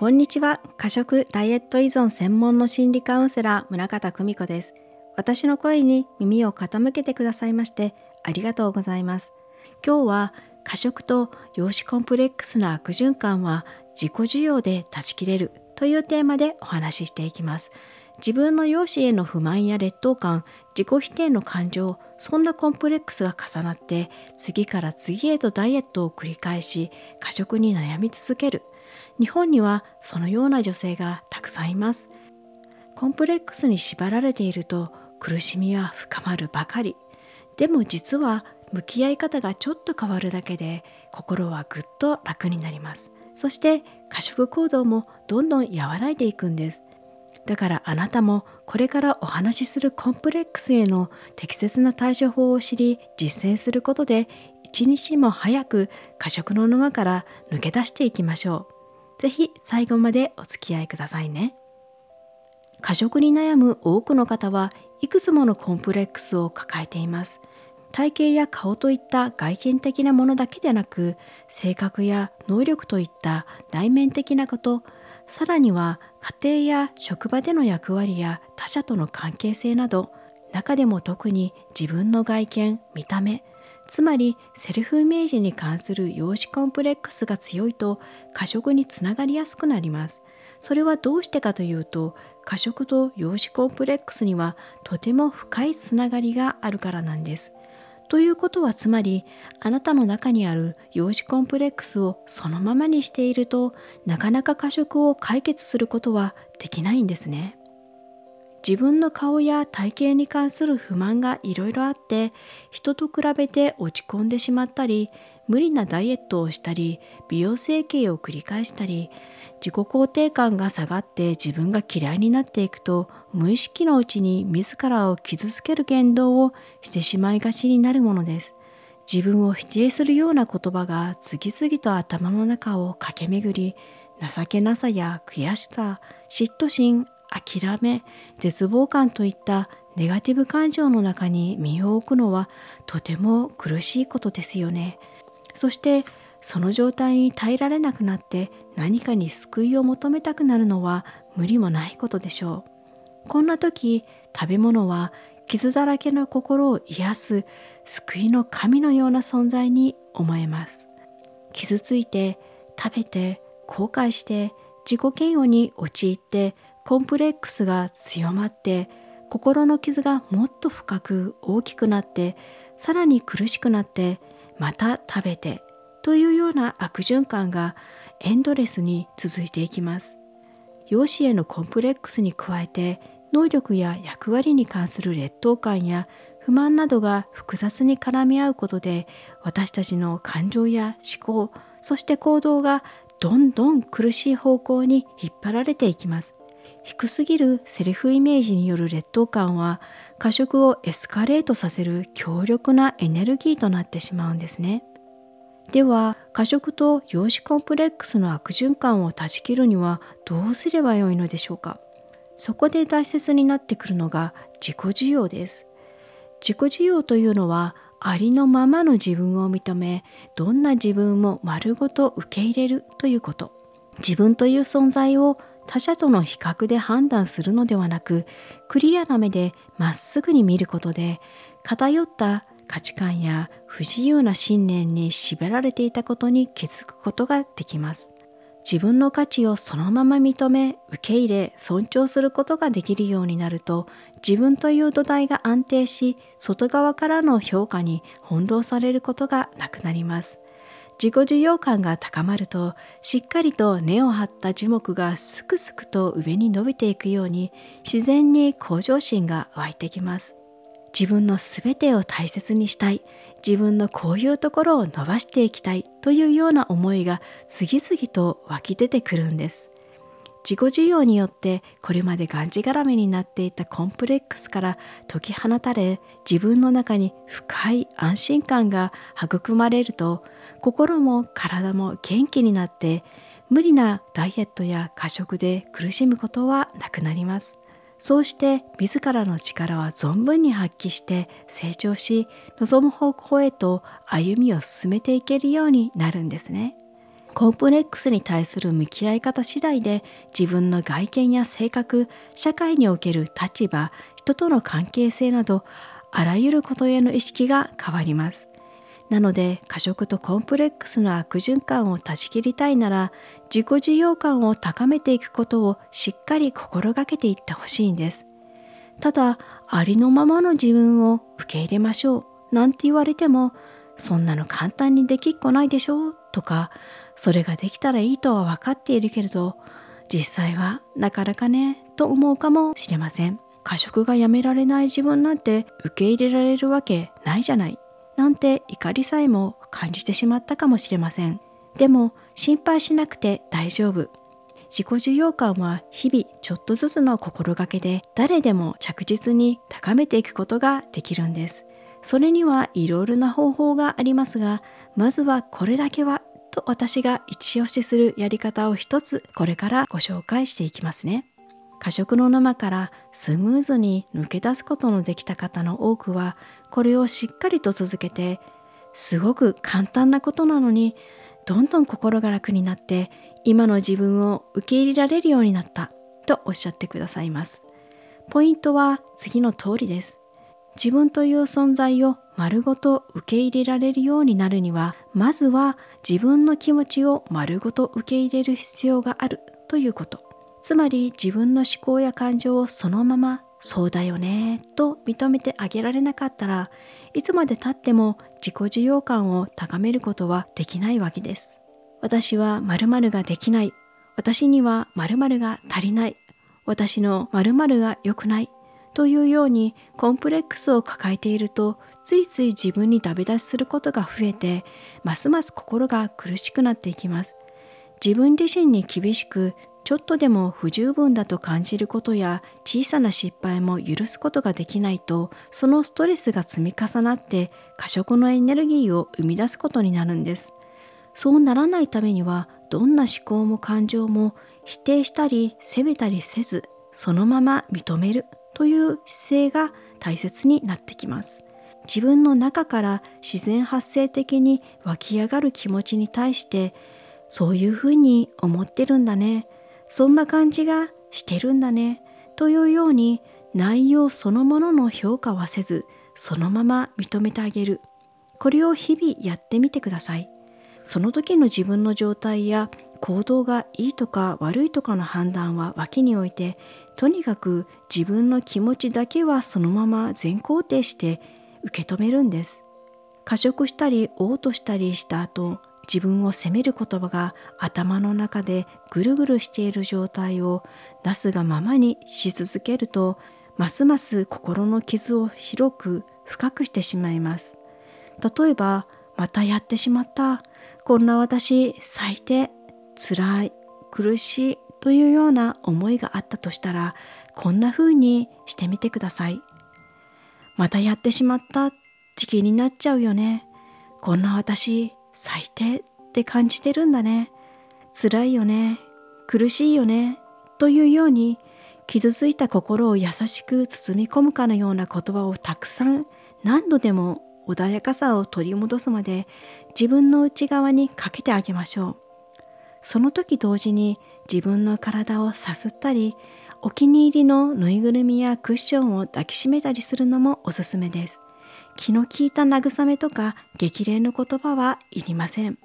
こんにちは。過食ダイエット依存専門の心理カウンセラー村方久美子です。私の声に耳を傾けてくださいましてありがとうございます。今日は過食と容姿コンプレックスの悪循環は自己需要で断ち切れるというテーマでお話ししていきます。自分の容姿への不満や劣等感自己否定の感情そんなコンプレックスが重なって次から次へとダイエットを繰り返し過食に悩み続ける。日本にはそのような女性がたくさんいます。コンプレックスに縛られていると苦しみは深まるばかり。でも実は向き合い方がちょっと変わるだけで心はぐっと楽になります。そして過食行動もどんどん和らいでいくんです。だからあなたもこれからお話しするコンプレックスへの適切な対処法を知り実践することで一日も早く過食の沼から抜け出していきましょう。ぜひ最後までお付き合いくださいね。過食に悩む多くの方はいくつものコンプレックスを抱えています。体型や顔といった外見的なものだけでなく性格や能力といった内面的なことさらには家庭や職場での役割や他者との関係性など中でも特に自分の外見見た目つまりセルフイメージに関する容姿コンプレックスが強いと過食につながりやすくなります。それはどうしてかというと過食と容姿コンプレックスにはとても深いつながりがあるからなんです。ということはつまりあなたの中にある容姿コンプレックスをそのままにしているとなかなか過食を解決することはできないんですね。自分の顔や体型に関する不満がいろいろあって人と比べて落ち込んでしまったり無理なダイエットをしたり美容整形を繰り返したり自己肯定感が下がって自分が嫌いになっていくと無意識のうちに自らを傷つける言動をしてしまいがちになるものです。自分を否定するような言葉が次々と頭の中を駆け巡り情けなさや悔しさ嫉妬心諦め絶望感といったネガティブ感情の中に身を置くのはとても苦しいことですよね。そしてその状態に耐えられなくなって何かに救いを求めたくなるのは無理もないことでしょう。こんな時食べ物は傷だらけの心を癒す救いの神のような存在に思えます。傷ついて食べて後悔して自己嫌悪に陥ってコンプレックスが強まって心の傷がもっと深く大きくなってさらに苦しくなってまた食べてというような悪循環がエンドレスに続いていきます。容姿へのコンプレックスに加えて能力や役割に関する劣等感や不満などが複雑に絡み合うことで私たちの感情や思考そして行動がどんどん苦しい方向に引っ張られていきます。低すぎるセルフイメージによる劣等感は過食をエスカレートさせる強力なエネルギーとなってしまうんですね。では過食と容姿コンプレックスの悪循環を断ち切るにはどうすればよいのでしょうかそこで大切になってくるのが自己需要です。自己需要というのはありのままの自分を認めどんな自分も丸ごと受け入れるということ自分という存在を他者との比較で判断するのではなくクリアな目でまっすぐに見ることで偏った価値観や不自由な信念に縛られていたことに気づくことができます。自分の価値をそのまま認め受け入れ尊重することができるようになると自分という土台が安定し外側からの評価に翻弄されることがなくなります。自己需要感が高まるとしっかりと根を張った樹木がすくすくと上に伸びていくように自然に向上心が湧いてきます。自分の全てを大切にしたい。自分のこういうところを伸ばしていきたいというような思いが次々と湧き出てくるんです。自己需要によってこれまでがんじがらめになっていたコンプレックスから解き放たれ自分の中に深い安心感が育まれると心も体も元気になって無理なダイエットや過食で苦しむことはなくなります。そうして自らの力は存分に発揮して成長し望む方向へと歩みを進めていけるようになるんですね。コンプレックスに対する向き合い方次第で自分の外見や性格社会における立場人との関係性などあらゆることへの意識が変わります。なので過食とコンプレックスの悪循環を断ち切りたいなら自己需要感を高めていくことをしっかり心がけていってほしいんです。ただありのままの自分を受け入れましょう。なんて言われてもそんなの簡単にできっこないでしょ？とかそれができたらいいとは分かっているけれど実際はなかなかねと思うかもしれません。過食がやめられない自分なんて受け入れられるわけないじゃない。なんて怒りさえも感じてしまったかもしれません。でも心配しなくて大丈夫。自己需要感は日々ちょっとずつの心がけで誰でも着実に高めていくことができるんです。それにはいろいろな方法がありますがまずはこれだけはと私が一押しするやり方を一つこれからご紹介していきますね。過食の沼からスムーズに抜け出すことのできた方の多くはこれをしっかりと続けてすごく簡単なことなのにどんどん心が楽になって今の自分を受け入れられるようになったとおっしゃってくださいます。ポイントは次の通りです。自分という存在を丸ごと受け入れられるようになるにはまずは自分の気持ちを丸ごと受け入れる必要があるということ。つまり自分の思考や感情をそのままそうだよねと認めてあげられなかったらいつまでたっても自己需要感を高めることはできないわけです。私は〇〇ができない。私には〇〇が足りない。私の〇〇が良くない。というようにコンプレックスを抱えているとついつい自分にダメ出しすることが増えてますます心が苦しくなっていきます。自分自身に厳しくちょっとでも不十分だと感じることや小さな失敗も許すことができないとそのストレスが積み重なって過食のエネルギーを生み出すことになるんです。そうならないためにはどんな思考も感情も否定したり責めたりせずそのまま認める。という姿勢が大切になってきます。自分の中から自然発生的に湧き上がる気持ちに対してそういうふうに思ってるんだね。そんな感じがしてるんだね。というように内容そのものの評価はせずそのまま認めてあげる。これを日々やってみてください。その時の自分の状態や行動がいいとか悪いとかの判断は脇に置いてとにかく自分の気持ちだけはそのまま全肯定して受け止めるんです。過食したり嘔吐したりした後自分を責める言葉が頭の中でぐるぐるしている状態を出すがままにし続けるとますます心の傷を広く深くしてしまいます。例えばまたやってしまった。こんな私最低。辛い苦しいというような思いがあったとしたらこんな風にしてみてください。またやってしまった時期になっちゃうよね。こんな私最低って感じてるんだね。辛いよね。苦しいよね。というように傷ついた心を優しく包み込むかのような言葉をたくさん何度でも穏やかさを取り戻すまで自分の内側にかけてあげましょう。その時同時に自分の体をさすったりお気に入りのぬいぐるみやクッションを抱きしめたりするのもおすすめです気の利いた慰めとか激励の言葉はいりません。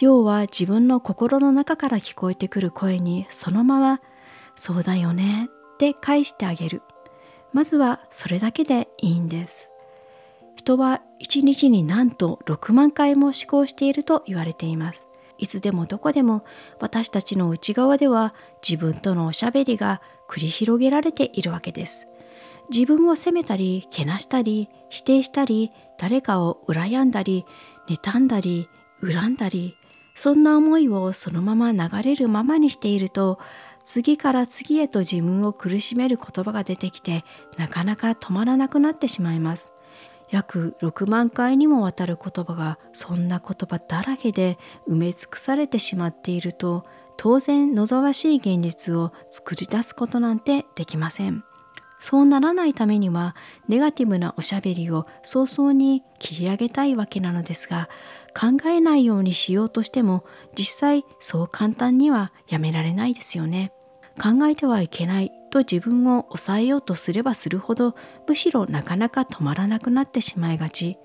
要は自分の心の中から聞こえてくる声にそのまま「そうだよね」って返してあげる。まずはそれだけでいいんです。人は1日になんと6万回も思考していると言われています。いつでもどこでも私たちの内側では自分とのおしゃべりが繰り広げられているわけです。自分を責めたりけなしたり否定したり誰かを羨んだり妬んだり恨んだりそんな思いをそのまま流れるままにしていると次から次へと自分を苦しめる言葉が出てきてなかなか止まらなくなってしまいます約6万回にもわたる言葉がそんな言葉だらけで埋め尽くされてしまっていると当然望ましい現実を作り出すことなんてできませんそうならないためにはネガティブなおしゃべりを早々に切り上げたいわけなのですが考えないようにしようとしても実際そう簡単にはやめられないですよね。考えてはいけないと自分を抑えようとすればするほどむしろなかなか止まらなくなってしまいがち。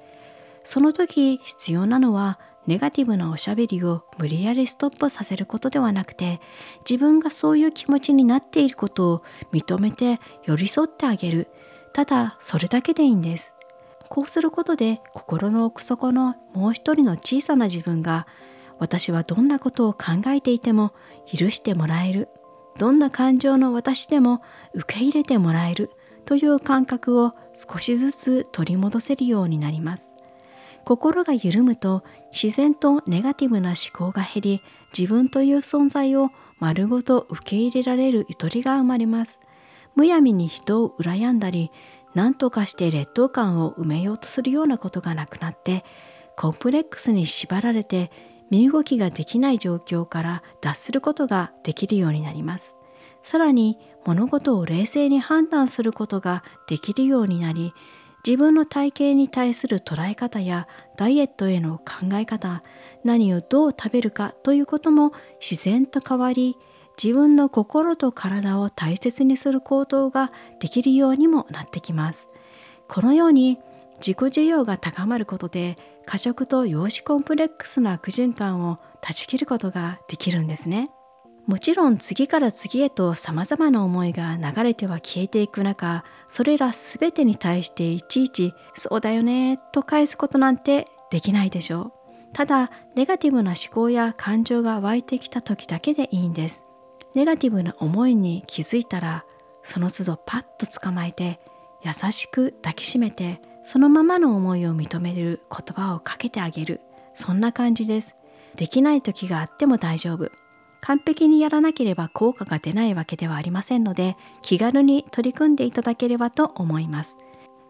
その時必要なのはネガティブなおしゃべりを無理やりストップさせることではなくて自分がそういう気持ちになっていることを認めて寄り添ってあげる。ただそれだけでいいんです。こうすることで心の奥底のもう一人の小さな自分が私はどんなことを考えていても許してもらえる。どんな感情の私でも受け入れてもらえるという感覚を少しずつ取り戻せるようになります。心が緩むと自然とネガティブな思考が減り自分という存在を丸ごと受け入れられるゆとりが生まれます。むやみに人を羨んだり何とかして劣等感を埋めようとするようなことがなくなってコンプレックスに縛られて身動きができない状況から脱することができるようになります。さらに物事を冷静に判断することができるようになり自分の体型に対する捉え方やダイエットへの考え方何をどう食べるかということも自然と変わり自分の心と体を大切にする行動ができるようにもなってきます。このように自己需要が高まることで過食と養子コンプレックスの悪循環を断ち切ることができるんですね。もちろん次から次へと様々な思いが流れては消えていく中それら全てに対していちいち「そうだよね」と返すことなんてできないでしょう。ただネガティブな思考や感情が湧いてきた時だけでいいんです。ネガティブな思いに気づいたらその都度パッと捕まえて優しく抱きしめてそのままの思いを認める言葉をかけてあげる。そんな感じです。できない時があっても大丈夫。完璧にやらなければ効果が出ないわけではありませんので気軽に取り組んでいただければと思います。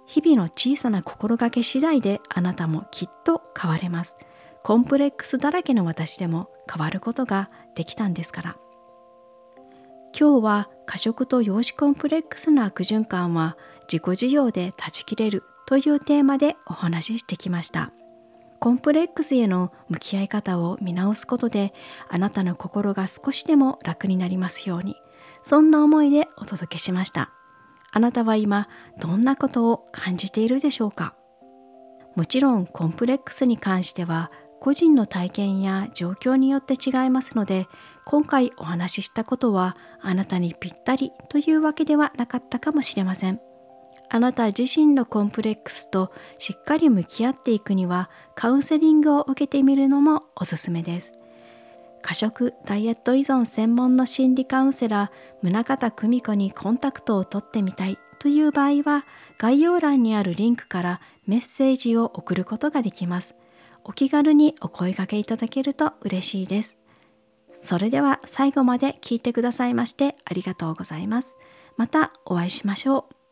日々の小さな心がけ次第であなたもきっと変われます。コンプレックスだらけの私でも変わることができたんですから。今日は過食と養子コンプレックスの悪循環は自己需要で断ち切れる。というテーマでお話ししてきました。コンプレックスへの向き合い方を見直すことであなたの心が少しでも楽になりますようにそんな思いでお届けしましたあなたは今どんなことを感じているでしょうか？もちろんコンプレックスに関しては個人の体験や状況によって違いますので今回お話ししたことはあなたにぴったりというわけではなかったかもしれません。あなた自身のコンプレックスとしっかり向き合っていくにはカウンセリングを受けてみるのもおすすめです。過食ダイエット依存専門の心理カウンセラー宗像久美子にコンタクトを取ってみたいという場合は概要欄にあるリンクからメッセージを送ることができます。お気軽にお声掛けいただけると嬉しいです。それでは最後まで聞いてくださいましてありがとうございます。またお会いしましょう。